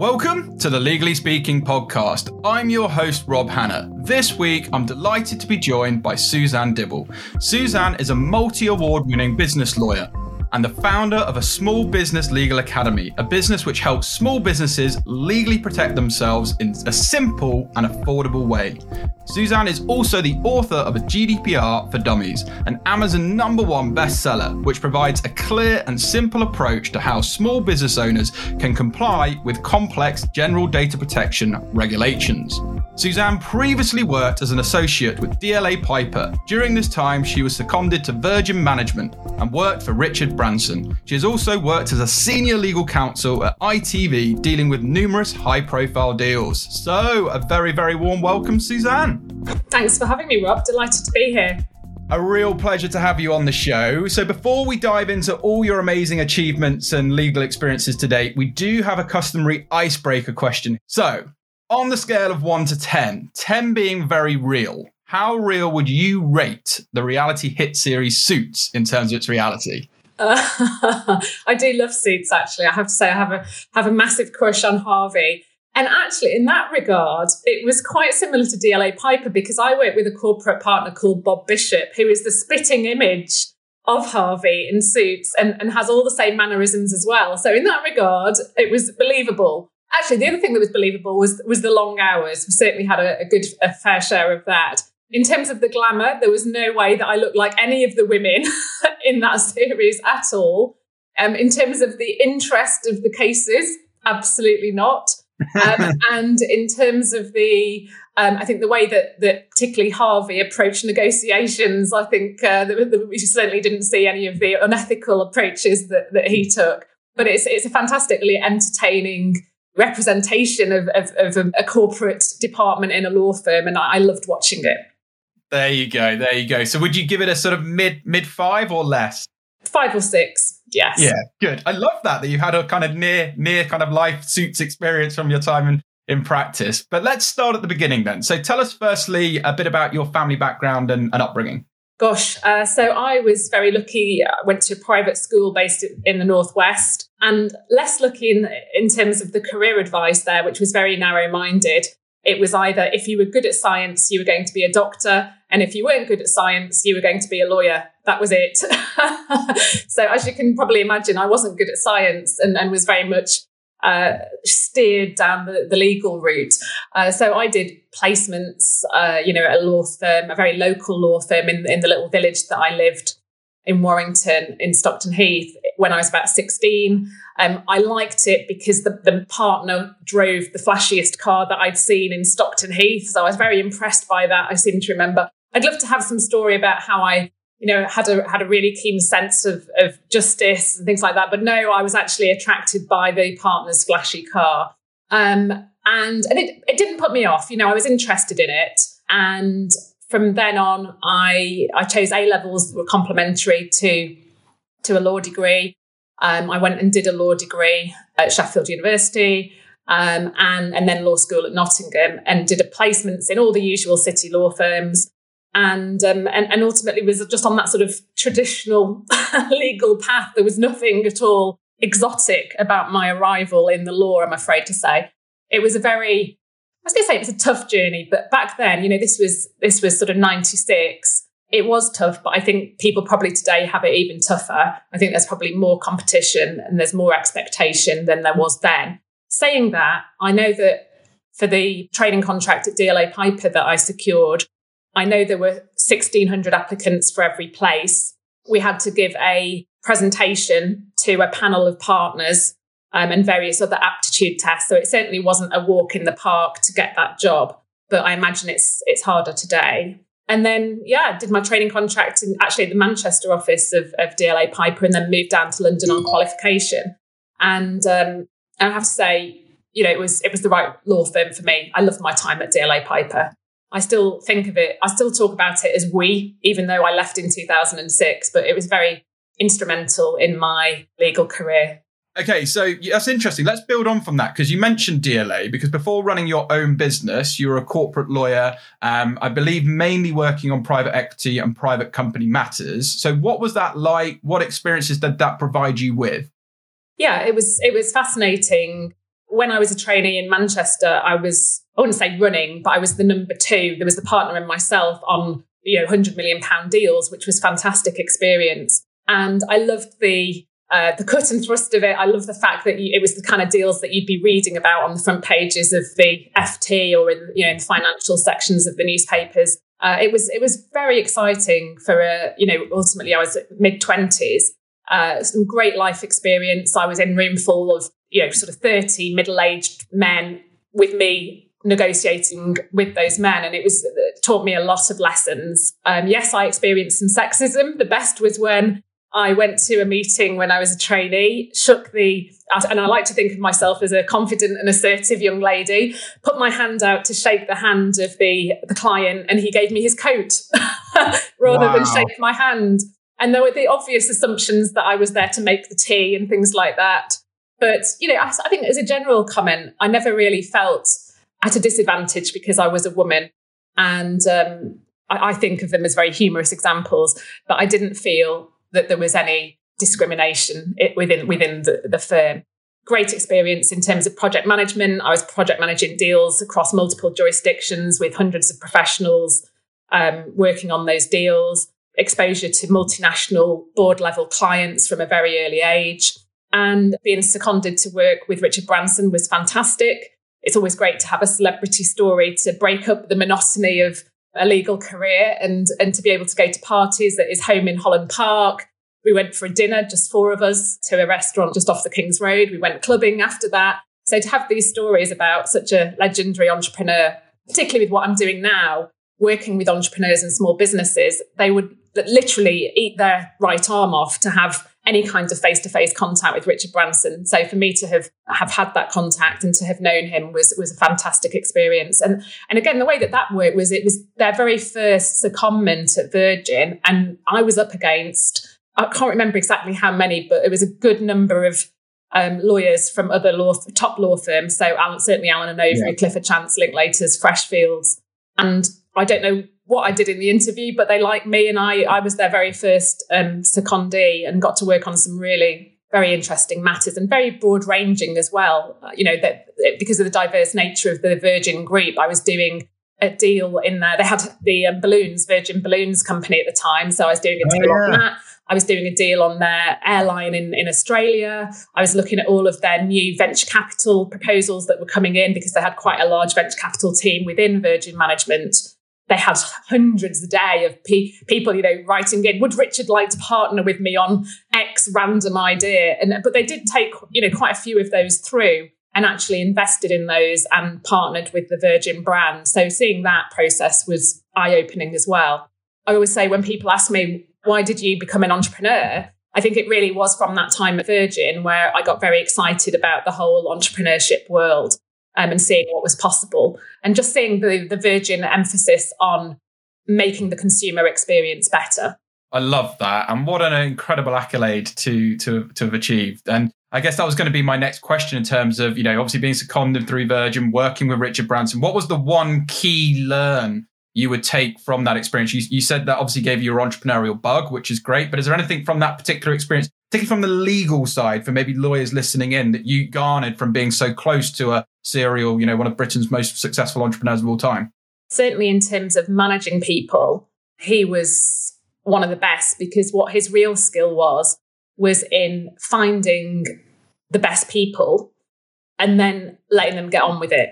Welcome to the Legally Speaking podcast. I'm your host, Rob Hanna. This week, I'm delighted to be joined by Suzanne Dibble. Suzanne is a multi award winning business lawyer and the founder of a small business legal academy, a business which helps small businesses legally protect themselves in a simple and affordable way. Suzanne is also the author of a GDPR for Dummies, an Amazon number one bestseller, which provides a clear and simple approach to how small business owners can comply with complex general data protection regulations. Suzanne previously worked as an associate with DLA Piper. During this time, she was seconded to Virgin Management and worked for Richard Branson. She has also worked as a senior legal counsel at ITV, dealing with numerous high profile deals. So, a very, very warm welcome, Suzanne. Thanks for having me, Rob. Delighted to be here. A real pleasure to have you on the show. So, before we dive into all your amazing achievements and legal experiences to date, we do have a customary icebreaker question. So, on the scale of 1 to 10, 10 being very real, how real would you rate the reality hit series Suits in terms of its reality? I do love Suits. Actually, I have to say I have a have a massive crush on Harvey. And actually, in that regard, it was quite similar to DLA Piper because I work with a corporate partner called Bob Bishop, who is the spitting image of Harvey in Suits and, and has all the same mannerisms as well. So, in that regard, it was believable. Actually, the other thing that was believable was was the long hours. We certainly had a, a good, a fair share of that. In terms of the glamour, there was no way that I looked like any of the women in that series at all. Um, in terms of the interest of the cases, absolutely not. um, and in terms of the, um, I think the way that that particularly Harvey approached negotiations, I think uh, that, that we certainly didn't see any of the unethical approaches that, that he took. But it's it's a fantastically entertaining representation of, of, of a, a, corporate department in a law firm, and I, I, loved watching it. There you go. There you go. So, would you give it a sort of mid mid five or less? Five or six. Yes. Yeah. Good. I love that that you had a kind of near near kind of life suits experience from your time in in practice. But let's start at the beginning then. So, tell us firstly a bit about your family background and, and upbringing. Gosh, uh, so I was very lucky. I went to a private school based in the Northwest and less lucky in, in terms of the career advice there, which was very narrow minded. It was either if you were good at science, you were going to be a doctor. And if you weren't good at science, you were going to be a lawyer. That was it. so, as you can probably imagine, I wasn't good at science and, and was very much uh, steered down the, the legal route. Uh, so I did placements, uh, you know, at a law firm, a very local law firm in, in the little village that I lived in Warrington, in Stockton Heath, when I was about 16. Um, I liked it because the, the partner drove the flashiest car that I'd seen in Stockton Heath. So I was very impressed by that. I seem to remember. I'd love to have some story about how I you know, had a had a really keen sense of of justice and things like that. But no, I was actually attracted by the partner's flashy car. Um, and and it, it didn't put me off. You know, I was interested in it. And from then on, I I chose A levels that were complementary to to a law degree. Um, I went and did a law degree at Sheffield University. Um, and, and then law school at Nottingham and did a placements in all the usual city law firms and, um, and and ultimately was just on that sort of traditional legal path. There was nothing at all exotic about my arrival in the law. I'm afraid to say it was a very I was going to say it was a tough journey, but back then, you know, this was this was sort of '96. It was tough, but I think people probably today have it even tougher. I think there's probably more competition and there's more expectation than there was then. Saying that, I know that for the training contract at DLA Piper that I secured, I know there were 1,600 applicants for every place. We had to give a presentation to a panel of partners um, and various other aptitude tests. So it certainly wasn't a walk in the park to get that job. But I imagine it's it's harder today. And then, yeah, did my training contract in actually the Manchester office of, of DLA Piper and then moved down to London on qualification. And um, I have to say, you know, it was it was the right law firm for me. I loved my time at DLA Piper. I still think of it, I still talk about it as we, even though I left in 2006, but it was very instrumental in my legal career. Okay, so that's interesting. Let's build on from that because you mentioned DLA because before running your own business, you were a corporate lawyer, um, I believe mainly working on private equity and private company matters. So, what was that like? What experiences did that provide you with? Yeah, it was it was fascinating when I was a trainee in Manchester, I was, I wouldn't say running, but I was the number two. There was the partner and myself on, you know, 100 million pound deals, which was fantastic experience. And I loved the, uh, the cut and thrust of it. I love the fact that you, it was the kind of deals that you'd be reading about on the front pages of the FT or in, you know, in the financial sections of the newspapers. Uh, it was it was very exciting for a you know ultimately I was mid twenties. Uh, some great life experience. I was in room full of you know, sort of 30 middle aged men with me negotiating with those men. And it was it taught me a lot of lessons. Um, yes, I experienced some sexism. The best was when I went to a meeting when I was a trainee, shook the, and I like to think of myself as a confident and assertive young lady, put my hand out to shake the hand of the, the client, and he gave me his coat rather wow. than shake my hand. And there were the obvious assumptions that I was there to make the tea and things like that. But, you know, I, I think as a general comment, I never really felt at a disadvantage because I was a woman. And um, I, I think of them as very humorous examples, but I didn't feel that there was any discrimination within within the, the, firm. Great experience in terms of project management. I was project managing deals across multiple jurisdictions with hundreds of professionals um, working on those deals. Exposure to multinational board level clients from a very early age. And being seconded to work with Richard Branson was fantastic. It's always great to have a celebrity story to break up the monotony of a legal career and, and to be able to go to parties at his home in Holland Park. We went for a dinner, just four of us, to a restaurant just off the King's Road. We went clubbing after that. So to have these stories about such a legendary entrepreneur, particularly with what I'm doing now, working with entrepreneurs and small businesses, they would literally eat their right arm off to have any kind of face-to-face contact with Richard Branson. So for me to have have had that contact and to have known him was was a fantastic experience. And and again, the way that that worked was it was their very first secondment at Virgin, and I was up against I can't remember exactly how many, but it was a good number of um, lawyers from other law top law firms. So Alan, certainly Allen and Overy, yeah. Clifford Chance, Linklaters, Freshfields, and I don't know what I did in the interview, but they liked me, and I I was their very first um, secondee and got to work on some really very interesting matters and very broad ranging as well. Uh, you know that because of the diverse nature of the Virgin Group, I was doing a deal in there. They had the um, balloons, Virgin Balloons Company at the time, so I was doing a deal oh, yeah. on that. I was doing a deal on their airline in, in Australia. I was looking at all of their new venture capital proposals that were coming in because they had quite a large venture capital team within Virgin Management they had hundreds a day of pe- people, you know, writing in, would Richard like to partner with me on X random idea? And but they did take, you know, quite a few of those through and actually invested in those and partnered with the Virgin brand. So seeing that process was eye opening as well. I always say when people ask me, why did you become an entrepreneur? I think it really was from that time at Virgin where I got very excited about the whole entrepreneurship world um, and seeing what was possible and just seeing the, the Virgin emphasis on making the consumer experience better. I love that. And what an incredible accolade to, to, to have achieved. And I guess that was going to be my next question in terms of, you know, obviously being seconded through Virgin, working with Richard Branson. What was the one key learn you would take from that experience? You, you said that obviously gave you your entrepreneurial bug, which is great. But is there anything from that particular experience particularly from the legal side for maybe lawyers listening in that you garnered from being so close to a serial, you know, one of Britain's most successful entrepreneurs of all time? Certainly in terms of managing people, he was one of the best because what his real skill was was in finding the best people and then letting them get on with it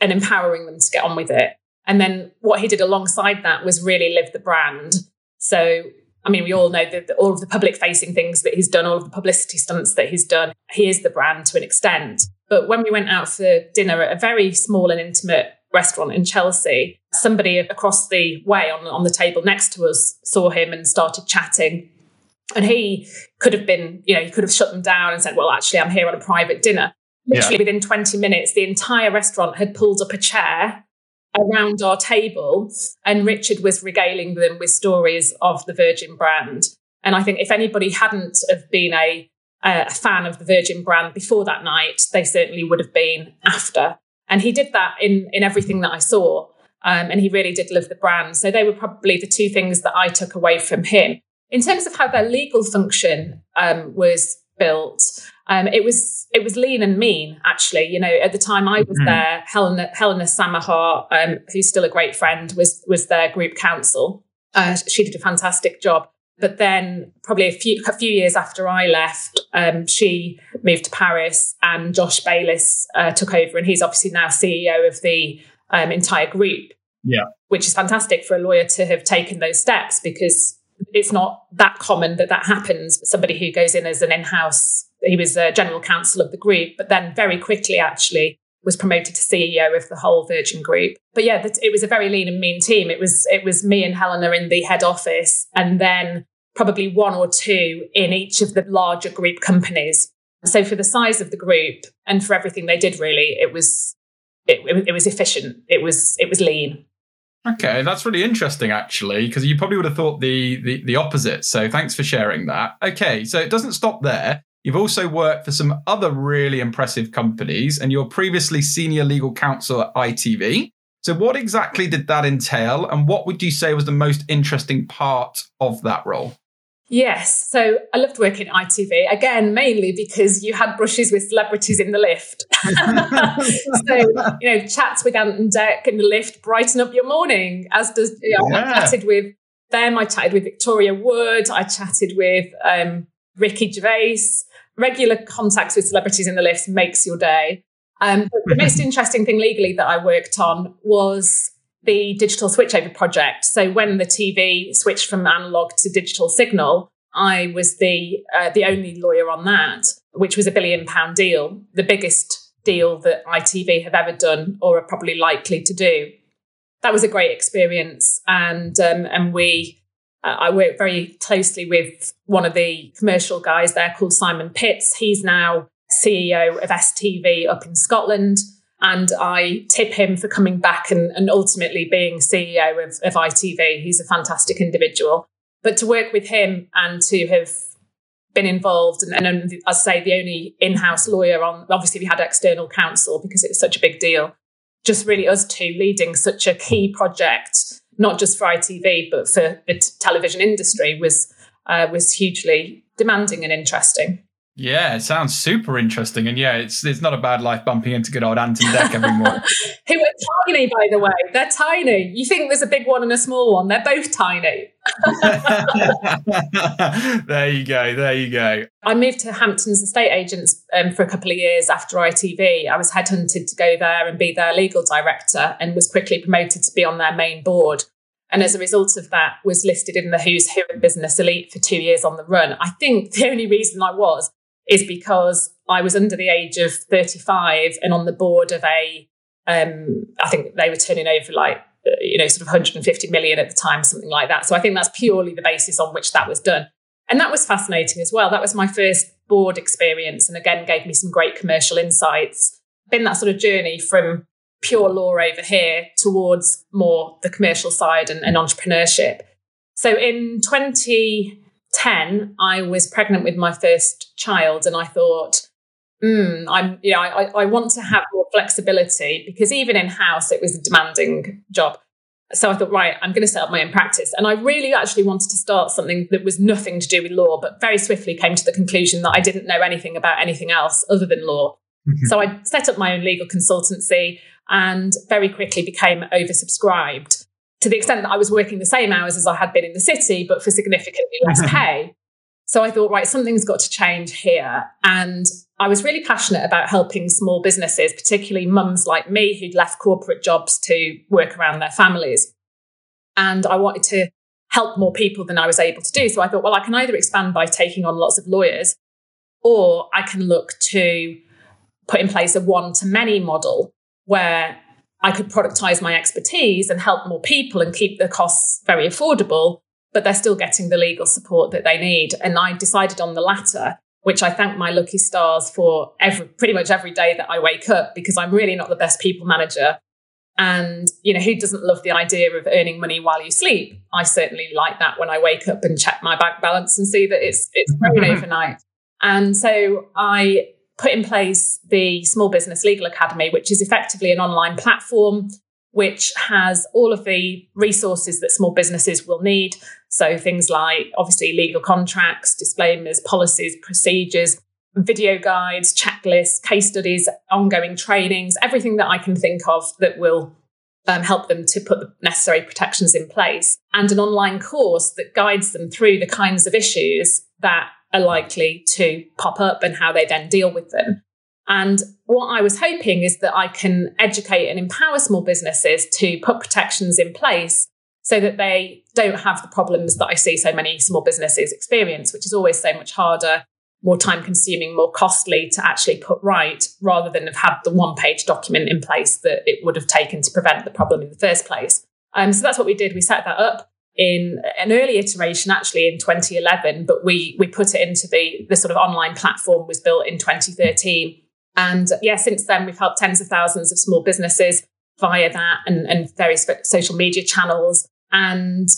and empowering them to get on with it. And then what he did alongside that was really live the brand. So I mean, we all know that all of the public facing things that he's done, all of the publicity stunts that he's done, he is the brand to an extent. But when we went out for dinner at a very small and intimate restaurant in Chelsea, somebody across the way on, on the table next to us saw him and started chatting. And he could have been, you know, he could have shut them down and said, Well, actually, I'm here on a private dinner. Literally yeah. within 20 minutes, the entire restaurant had pulled up a chair around our table, and Richard was regaling them with stories of the Virgin brand. And I think if anybody hadn't have been a, a fan of the Virgin brand before that night, they certainly would have been after. And he did that in in everything that I saw. Um, and he really did love the brand. So they were probably the two things that I took away from him. In terms of how their legal function um, was built. Um, it was it was lean and mean actually. You know, at the time I was mm-hmm. there, Helena Helena Samahar, um, who's still a great friend, was was their group counsel. Uh, she did a fantastic job. But then, probably a few a few years after I left, um, she moved to Paris, and Josh Bayliss uh, took over, and he's obviously now CEO of the um, entire group. Yeah, which is fantastic for a lawyer to have taken those steps because it's not that common that that happens. Somebody who goes in as an in-house, he was a general counsel of the group, but then very quickly actually was promoted to CEO of the whole Virgin Group. But yeah, it was a very lean and mean team. It was it was me and Helena in the head office, and then probably one or two in each of the larger group companies. So for the size of the group and for everything they did, really, it was it, it, it was efficient. It was it was lean. Okay, that's really interesting, actually, because you probably would have thought the, the the opposite. So thanks for sharing that. Okay, so it doesn't stop there. You've also worked for some other really impressive companies, and you're previously senior legal counsel at ITV. So, what exactly did that entail, and what would you say was the most interesting part of that role? Yes. So I loved working at ITV, again, mainly because you had brushes with celebrities in the lift. so, you know, chats with Ant Dec in the lift brighten up your morning, as does, you know, yeah. I chatted with them, I chatted with Victoria Wood, I chatted with um, Ricky Gervais. Regular contacts with celebrities in the lift makes your day. Um, the most interesting thing legally that I worked on was the digital switchover project. So when the TV switched from analog to digital signal, I was the uh, the only lawyer on that, which was a billion pound deal, the biggest deal that ITV have ever done or are probably likely to do. That was a great experience, and um, and we. Uh, I work very closely with one of the commercial guys there called Simon Pitts. He's now CEO of STV up in Scotland. And I tip him for coming back and, and ultimately being CEO of, of ITV. He's a fantastic individual. But to work with him and to have been involved, and, and I say the only in house lawyer on, obviously, we had external counsel because it was such a big deal. Just really us two leading such a key project, not just for ITV, but for the t- television industry, was, uh, was hugely demanding and interesting. Yeah, it sounds super interesting, and yeah, it's it's not a bad life bumping into good old Ant and Dec every morning. Who are tiny, by the way. They're tiny. You think there's a big one and a small one? They're both tiny. there you go. There you go. I moved to Hamptons estate agents um, for a couple of years after ITV. I was headhunted to go there and be their legal director, and was quickly promoted to be on their main board. And as a result of that, was listed in the Who's Who of Business Elite for two years on the run. I think the only reason I was is because I was under the age of 35 and on the board of a, um, I think they were turning over like, uh, you know, sort of 150 million at the time, something like that. So I think that's purely the basis on which that was done. And that was fascinating as well. That was my first board experience and again gave me some great commercial insights. Been that sort of journey from pure law over here towards more the commercial side and, and entrepreneurship. So in 20, 10, I was pregnant with my first child, and I thought, mm, I'm, you know, I, I want to have more flexibility because even in house, it was a demanding job. So I thought, right, I'm going to set up my own practice. And I really actually wanted to start something that was nothing to do with law, but very swiftly came to the conclusion that I didn't know anything about anything else other than law. Mm-hmm. So I set up my own legal consultancy and very quickly became oversubscribed to the extent that I was working the same hours as I had been in the city, but for significantly less mm-hmm. pay. So I thought, right, something's got to change here. And I was really passionate about helping small businesses, particularly mums like me who'd left corporate jobs to work around their families. And I wanted to help more people than I was able to do. So I thought, well, I can either expand by taking on lots of lawyers, or I can look to put in place a one to many model where I could productize my expertise and help more people and keep the costs very affordable, but they're still getting the legal support that they need. And I decided on the latter, which I thank my lucky stars for every, pretty much every day that I wake up because I'm really not the best people manager. And, you know, who doesn't love the idea of earning money while you sleep? I certainly like that when I wake up and check my bank balance and see that it's, it's grown overnight. And so I put in place the Small Business Legal Academy, which is effectively an online platform which has all of the resources that small businesses will need. So things like obviously legal contracts, disclaimers, policies, procedures, video guides, checklists, case studies, ongoing trainings, everything that I can think of that will um, help them to put the necessary protections in place, and an online course that guides them through the kinds of issues that are likely to pop up and how they then deal with them. And what I was hoping is that I can educate and empower small businesses to put protections in place so that they don't have the problems that I see so many small businesses experience, which is always so much harder, more time consuming, more costly to actually put right, rather than have had the one page document in place that it would have taken to prevent the problem in the first place. Um, so that's what we did. We set that up in an early iteration actually in 2011 but we we put it into the the sort of online platform was built in 2013 and yeah since then we've helped tens of thousands of small businesses via that and, and various social media channels. And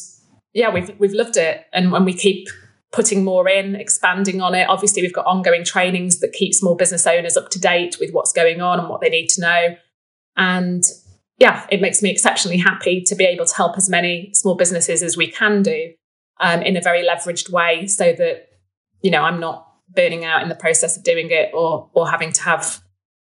yeah we've we've loved it. And when we keep putting more in expanding on it. Obviously we've got ongoing trainings that keep small business owners up to date with what's going on and what they need to know. And yeah, it makes me exceptionally happy to be able to help as many small businesses as we can do um, in a very leveraged way so that, you know, I'm not burning out in the process of doing it or, or having to have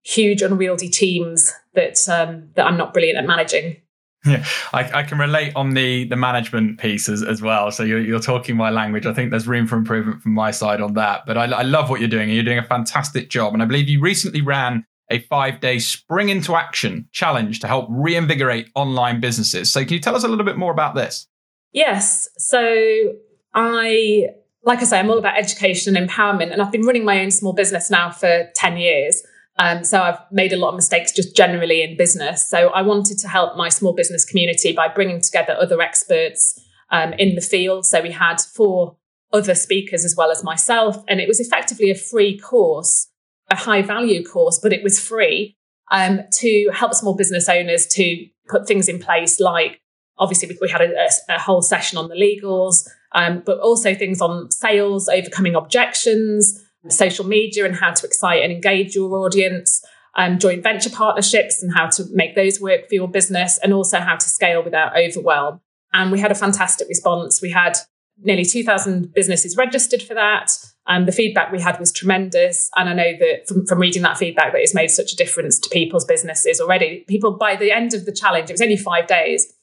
huge unwieldy teams that, um, that I'm not brilliant at managing. Yeah, I, I, can relate on the the management piece as, as well. So you're, you're talking my language. I think there's room for improvement from my side on that. But I, I love what you're doing. You're doing a fantastic job. And I believe you recently ran a five day spring into action challenge to help reinvigorate online businesses. So, can you tell us a little bit more about this? Yes. So, I, like I say, I'm all about education and empowerment, and I've been running my own small business now for 10 years. Um, so I've made a lot of mistakes just generally in business. So I wanted to help my small business community by bringing together other experts um, in the field. So we had four other speakers as well as myself, and it was effectively a free course a high value course, but it was free um, to help small business owners to put things in place like obviously we had a, a whole session on the legals, um, but also things on sales, overcoming objections, social media and how to excite and engage your audience, um, joint venture partnerships and how to make those work for your business, and also how to scale without overwhelm. And we had a fantastic response. We had nearly 2,000 businesses registered for that. And the feedback we had was tremendous. And I know that from, from reading that feedback, that it's made such a difference to people's businesses already. People, by the end of the challenge, it was only five days.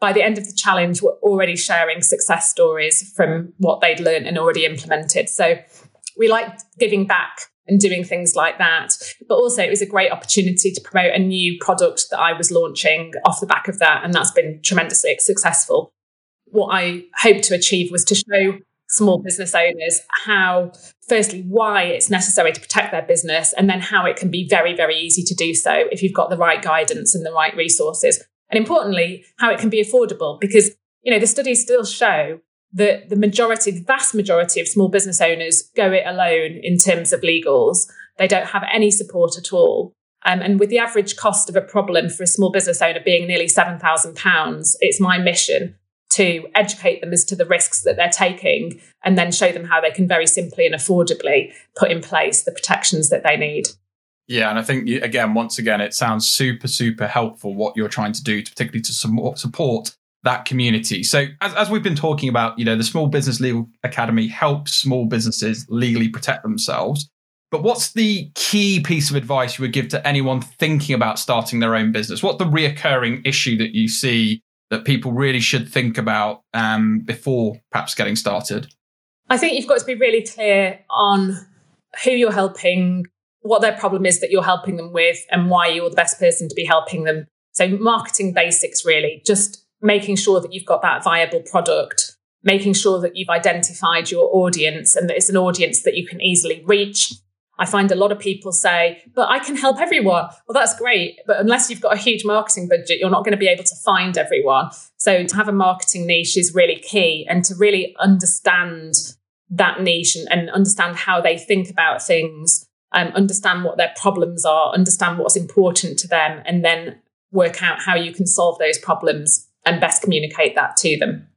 By the end of the challenge, were already sharing success stories from what they'd learned and already implemented. So we liked giving back and doing things like that. But also, it was a great opportunity to promote a new product that I was launching off the back of that. And that's been tremendously successful. What I hoped to achieve was to show small business owners how, firstly, why it's necessary to protect their business, and then how it can be very, very easy to do so if you've got the right guidance and the right resources. And importantly, how it can be affordable because, you know, the studies still show that the majority, the vast majority of small business owners go it alone in terms of legals. They don't have any support at all. Um, and with the average cost of a problem for a small business owner being nearly £7,000, it's my mission to educate them as to the risks that they're taking and then show them how they can very simply and affordably put in place the protections that they need. Yeah, and I think again, once again, it sounds super, super helpful what you're trying to do, particularly to support that community. So, as, as we've been talking about, you know, the Small Business Legal Academy helps small businesses legally protect themselves. But what's the key piece of advice you would give to anyone thinking about starting their own business? What's the reoccurring issue that you see that people really should think about um, before perhaps getting started? I think you've got to be really clear on who you're helping, what their problem is that you're helping them with, and why you're the best person to be helping them. So, marketing basics really, just making sure that you've got that viable product, making sure that you've identified your audience and that it's an audience that you can easily reach, I find a lot of people say, but I can help everyone. Well, that's great. But unless you've got a huge marketing budget, you're not going to be able to find everyone. So to have a marketing niche is really key and to really understand that niche and, and understand how they think about things, um, understand what their problems are, understand what's important to them, and then work out how you can solve those problems and best communicate that to them.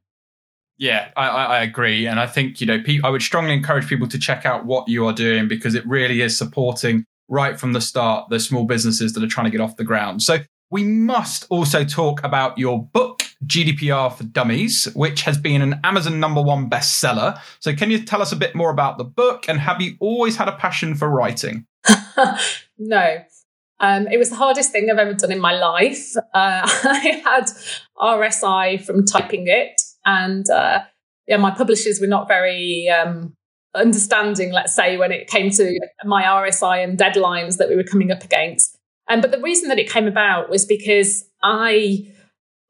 Yeah, I, I, agree, and I think you know I would strongly encourage people to check out what you are doing because it really is supporting right from the start the small businesses that are trying to get off the ground. So we must also talk about your book, GDPR for Dummies, which has been an Amazon number one bestseller. So, can you tell us a bit more about the book and have you always had a passion for writing? no. Um, it was the hardest thing I've ever done in my life. Uh, I had RSI from typing it, and uh, yeah, my publishers were not very um, understanding, let's say, when it came to my RSI and deadlines that we were coming up against. Um, but the reason that it came about was because I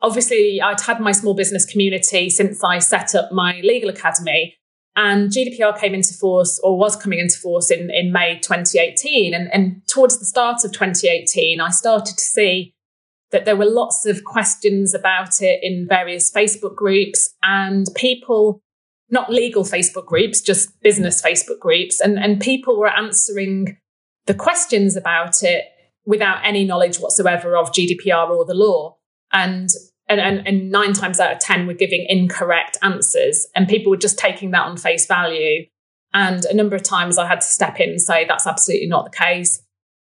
obviously I'd had my small business community since I set up my legal academy. And GDPR came into force or was coming into force in, in May 2018. And, and towards the start of 2018, I started to see that there were lots of questions about it in various Facebook groups and people, not legal Facebook groups, just business Facebook groups. And, and people were answering the questions about it without any knowledge whatsoever of GDPR or the law. And and, and, and nine times out of 10 were giving incorrect answers, and people were just taking that on face value. And a number of times I had to step in and say, that's absolutely not the case.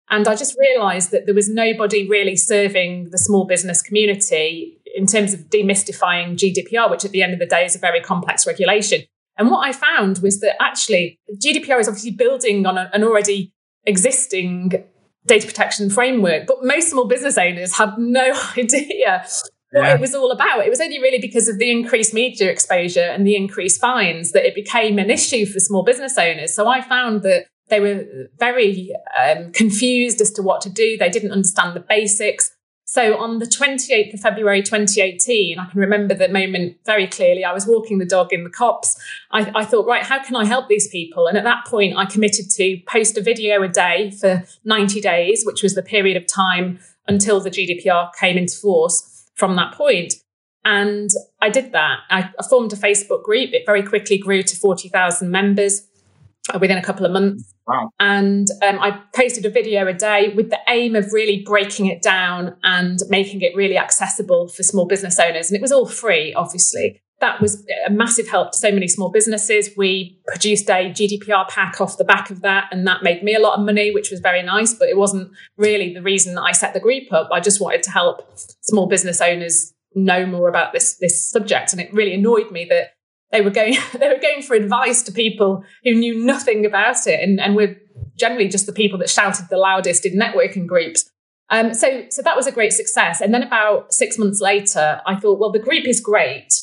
And I just realized that there was nobody really serving the small business community in terms of demystifying GDPR, which at the end of the day is a very complex regulation. And what I found was that actually GDPR is obviously building on an already existing data protection framework, but most small business owners had no idea what yeah. it was all about. It was only really because of the increased media exposure and the increased fines that it became an issue for small business owners. So I found that they were very um, confused as to what to do. They didn't understand the basics. So on the 28th of February 2018, I can remember the moment very clearly. I was walking the dog in the Copse. I, I, thought, right, how can I help these people? And at that point, I committed to post a video a day for 90 days, which was the period of time until the GDPR came into force from that point. And I did that. I, formed a Facebook group. It very quickly grew to 40,000 members within a couple of months. Wow. And um, I posted a video a day with the aim of really breaking it down and making it really accessible for small business owners. And it was all free, obviously. That was a massive help to so many small businesses. We produced a GDPR pack off the back of that, and that made me a lot of money, which was very nice. But it wasn't really the reason that I set the group up. I just wanted to help small business owners know more about this this subject, and it really annoyed me that they were going they were going for advice to people who knew nothing about it, and and we're generally just the people that shouted the loudest in networking groups. Um, so so that was a great success. And then about six months later, I thought, well, the group is great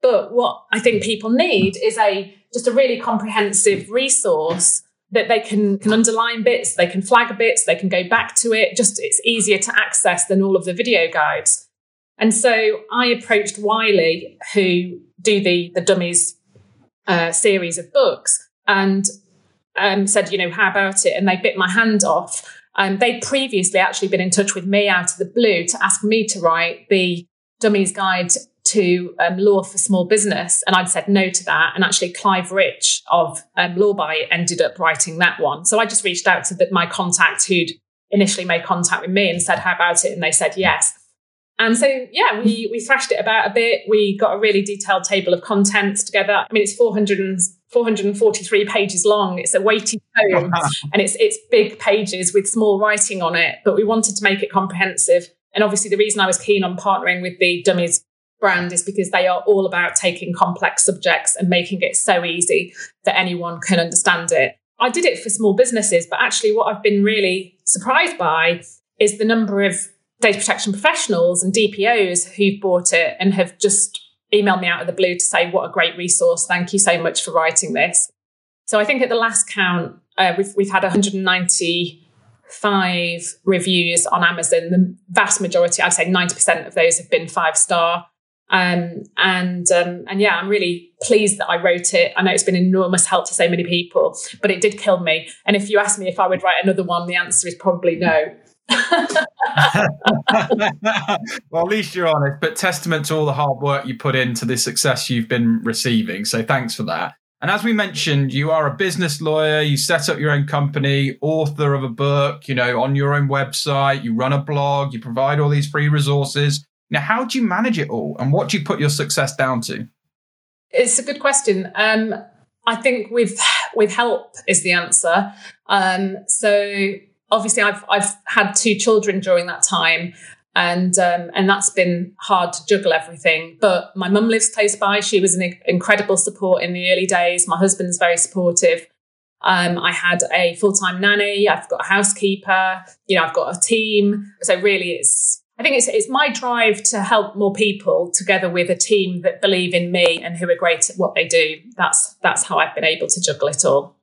but what I think people need is a just a really comprehensive resource that they can can underline bits, they can flag bits, they can go back to it. Just it's easier to access than all of the video guides. And so I approached Wiley, who do the the dummies uh, series of books, and um, said, you know, how about it? And they bit my hand off. Um, they'd previously actually been in touch with me out of the blue to ask me to write the Dummies Guide to um, law for small business, and I'd said no to that. And actually, Clive Rich of um, LawBite ended up writing that one. So I just reached out to the, my contact who'd initially made contact with me and said, "How about it?" And they said yes. And so, yeah, we we thrashed it about a bit. We got a really detailed table of contents together. I mean, it's 400 and, 443 pages long. It's a weighty tome, and it's it's big pages with small writing on it. But we wanted to make it comprehensive. And obviously, the reason I was keen on partnering with the Dummies brand is because they are all about taking complex subjects and making it so easy that anyone can understand it. I did it for small businesses, but actually, what I've been really surprised by is the number of data protection professionals and DPOs who've bought it and have just emailed me out of the blue to say, What a great resource. Thank you so much for writing this. So I think at the last count, uh, we've, we've had 195 reviews on Amazon. The vast majority, I'd say 90% of those have been five star. Um, and um, and yeah, I'm really pleased that I wrote it. I know it's been enormous help to so many people, but it did kill me. And if you ask me if I would write another one, the answer is probably no. well, at least you're honest, but testament to all the hard work you put into the success you've been receiving. So thanks for that. And as we mentioned, you are a business lawyer, you set up your own company, author of a book, you know, on your own website, you run a blog, you provide all these free resources. Now, how do you manage it all, and what do you put your success down to? It's a good question. Um, I think with with help is the answer. Um, so obviously, I've I've had two children during that time. And um, and that's been hard to juggle everything. But my mum lives close by. She was an incredible support in the early days. My husband's very supportive. Um, I had a full time nanny. I've got a housekeeper. You know, I've got a team. So really, it's I think it's it's my drive to help more people together with a team that believe in me and who are great at what they do. That's that's how I've been able to juggle it all.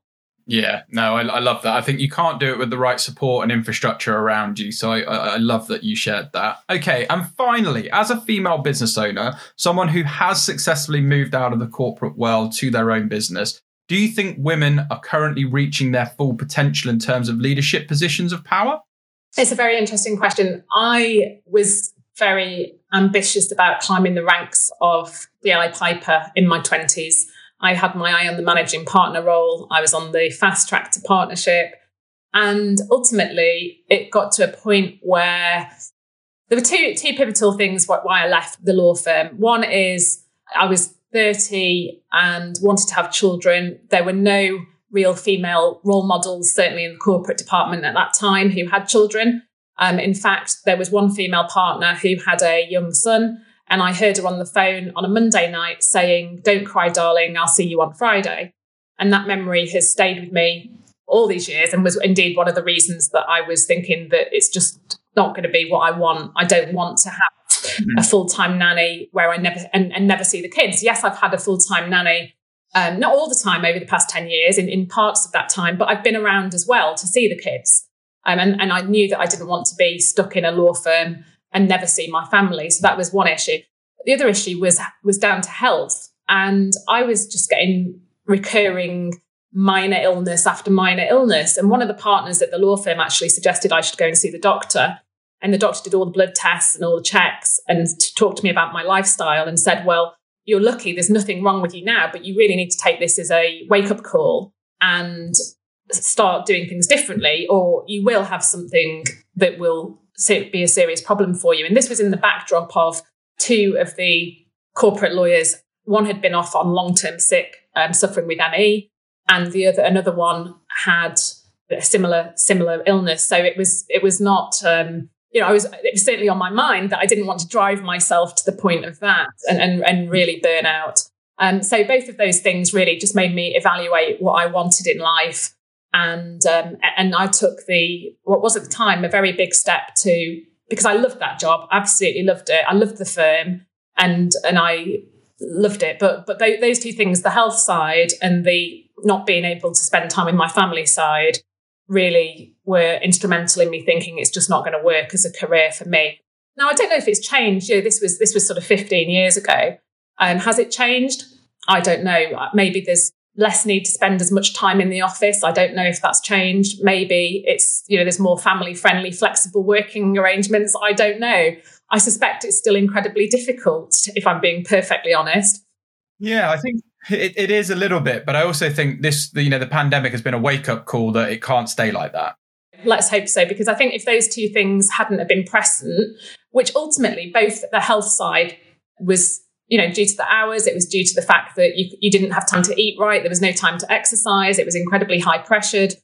Yeah, no, I, I love that. I think you can't do it with the right support and infrastructure around you. So I, I love that you shared that. Okay, and finally, as a female business owner, someone who has successfully moved out of the corporate world to their own business, do you think women are currently reaching their full potential in terms of leadership positions of power? It's a very interesting question. I was very ambitious about climbing the ranks of DLA Piper in my 20s. I had my eye on the managing partner role. I was on the fast track to partnership. And ultimately, it got to a point where there were two, two pivotal things why I left the law firm. One is I was 30 and wanted to have children. There were no real female role models, certainly in the corporate department at that time, who had children. Um, in fact, there was one female partner who had a young son, and I heard her on the phone on a Monday night saying, Don't cry, darling, I'll see you on Friday. And that memory has stayed with me all these years and was indeed one of the reasons that I was thinking that it's just not going to be what I want. I don't want to have mm-hmm. a full time nanny where I never and, and never see the kids. Yes, I've had a full time nanny um, not all the time over the past 10 years, in, in parts of that time, but I've been around as well to see the kids. Um, and, and I knew that I didn't want to be stuck in a law firm and never see my family. So that was one issue. The other issue was was down to health. And I was just getting recurring minor illness after minor illness. And one of the partners at the law firm actually suggested I should go and see the doctor. And the doctor did all the blood tests and all the checks and talked to me about my lifestyle and said, well, you're lucky, there's nothing wrong with you now, but you really need to take this as a wake up call and start doing things differently, or you will have something that will be a serious problem for you. And this was in the backdrop of two of the corporate lawyers. One had been off on long term sick, um, suffering with ME, and the other another one had a similar similar illness. So it was it was not um, you know, I was it was certainly on my mind that I didn't want to drive myself to the point of that and and, and really burn out. Um, so both of those things really just made me evaluate what I wanted in life, and um, and I took the what was at the time a very big step to because I loved that job, absolutely loved it. I loved the firm, and and I loved it. But but those two things, the health side and the not being able to spend time with my family side, really were instrumental in me thinking it's just not going to work as a career for me. Now I don't know if it's changed. You know, this was this was sort of 15 years ago. Um, has it changed? I don't know. Maybe there's less need to spend as much time in the office. I don't know if that's changed. Maybe it's, you know, there's more family friendly, flexible working arrangements. I don't know. I suspect it's still incredibly difficult, if I'm being perfectly honest. Yeah, I think it, it is a little bit, but I also think this, you know, the pandemic has been a wake up call that it can't stay like that. Let's hope so, because I think if those two things hadn't have been present, which ultimately both the health side was, you know, due to the hours, it was due to the fact that you, you didn't have time to eat right, there was no time to exercise, it was incredibly high pressured.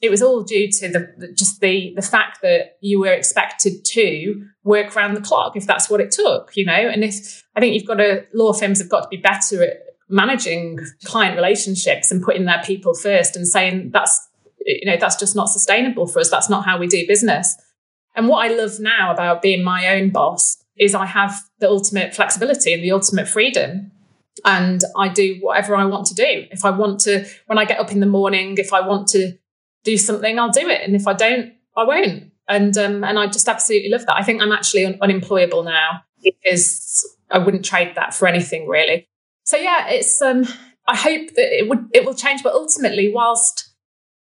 It was all due to the, just the the fact that you were expected to work around the clock if that's what it took, you know. And if I think you've got to law firms have got to be better at managing client relationships and putting their people first and saying that's you know that's just not sustainable for us that's not how we do business and what i love now about being my own boss is i have the ultimate flexibility and the ultimate freedom. And i do whatever i want to do. If i want to when i get up in the morning if i want to do something i'll do it. And if i don't i won't. And um, and i just absolutely love that. I think i'm actually un- unemployable now because i wouldn't trade that for anything really. So yeah, it's um, I hope that it would it will change, but ultimately, whilst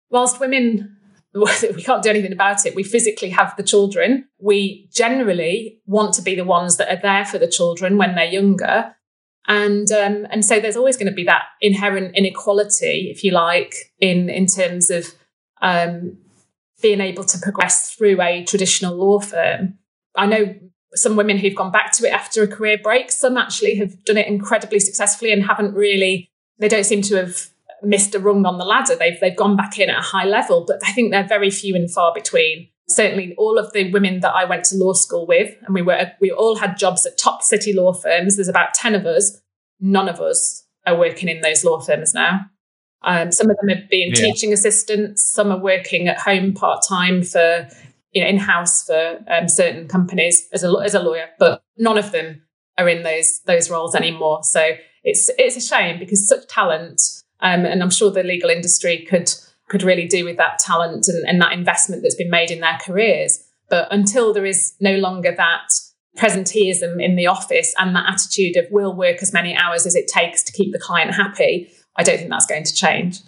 whilst women we can't do anything about it. We physically have the children. We generally want to be the ones that are there for the children when they're younger. And um, and so there's always going to be that inherent inequality, if you like, in in terms of um, being able to progress through a traditional law firm. I know some women who've gone back to it after a career break. Some actually have done it incredibly successfully and haven't really, they don't seem to have missed a rung on the ladder. They've, they've gone back in at a high level, but I think they're very few and far between. certainly all of the women that I went to law school with, and we were we all had jobs at top city law firms. There's about ten of us. None of us are working in those law firms now. Um, some of them are being yeah. teaching assistants. Some are working at home part time for you know in house for um, certain companies as a as a lawyer, but none of them are in those those roles anymore. So it's it's a shame because such talent, um, and I'm sure the legal industry could could really do with that talent and, and that investment that's been made in their careers. But until there is no longer that presenteeism in the office and that attitude of we'll work as many hours as it takes to keep the client happy, I don't think that's going to change.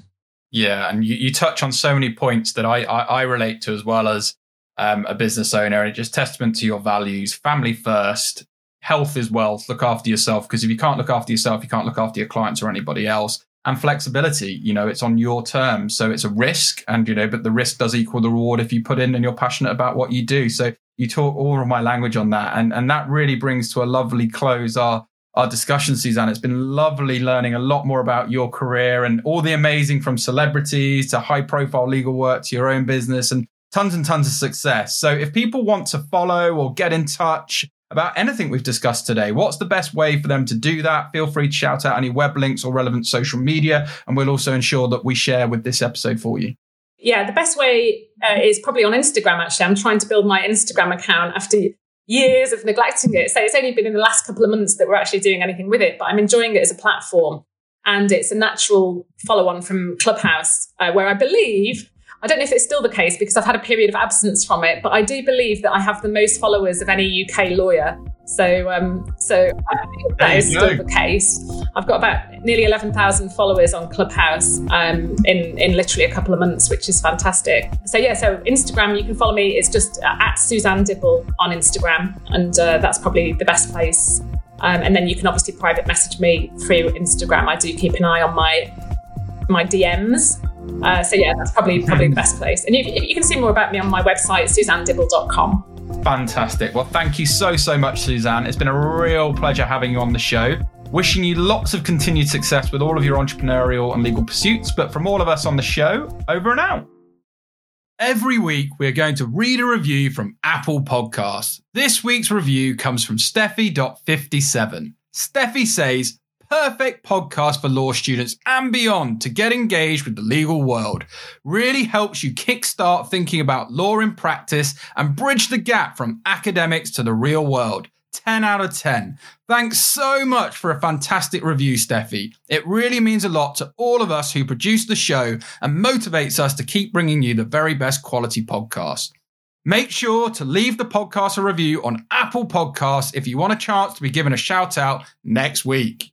Yeah, and you, you touch on so many points that I, I, I relate to as well as um, a business owner. And it's just testament to your values, family first, health is wealth. Look after yourself because if you can't look after yourself, you can't look after your clients or anybody else. And flexibility, you know, it's on your terms. So it's a risk and, you know, but the risk does equal the reward if you put in and you're passionate about what you do. So you talk all of my language on that. And, and that really brings to a lovely close our, our discussion, Suzanne. It's been lovely learning a lot more about your career and all the amazing from celebrities to high profile legal work to your own business and tons and tons of success. So if people want to follow or get in touch about anything we've discussed today, what's the best way for them to do that? Feel free to shout out any web links or relevant social media, and we'll also ensure that we share with this episode for you. Yeah, the best way uh, is probably on Instagram, actually. I'm trying to build my Instagram account after years of neglecting it. So it's only been in the last couple of months that we're actually doing anything with it, but I'm enjoying it as a platform. And it's a natural follow on from Clubhouse, uh, where I believe I don't know if it's still the case because I've had a period of absence from it, but I do believe that I have the most followers of any UK lawyer. So, um, so I think that is still the case. I've got about nearly eleven thousand followers on Clubhouse um, in in literally a couple of months, which is fantastic. So yeah, so Instagram, you can follow me. It's just uh, at Suzanne Dibble on Instagram, and uh, that's probably the best place. Um, and then you can obviously private message me through Instagram. I do keep an eye on my my DMs. Uh, so yeah, that's probably probably the best place. And you, you can see more about me on my website, suzannedibble.com. Fantastic. Well, thank you so, so much, Suzanne. It's been a real pleasure having you on the show. Wishing you lots of continued success with all of your entrepreneurial and legal pursuits. But from all of us on the show, over and out. Every week, we're going to read a review from Apple Podcasts. This week's review comes from Steffi.57. Steffi says, perfect podcast for law students and beyond to get engaged with the legal world. Really helps you kickstart thinking about law in practice and bridge the gap from academics to the real world. 10 out of 10. Thanks so much for a fantastic review, Steffi. It really means a lot to all of us who produce the show and motivates us to keep bringing you the very best quality podcast. Make sure to leave the podcast a review on Apple Podcasts if you want a chance to be given a shout out next week.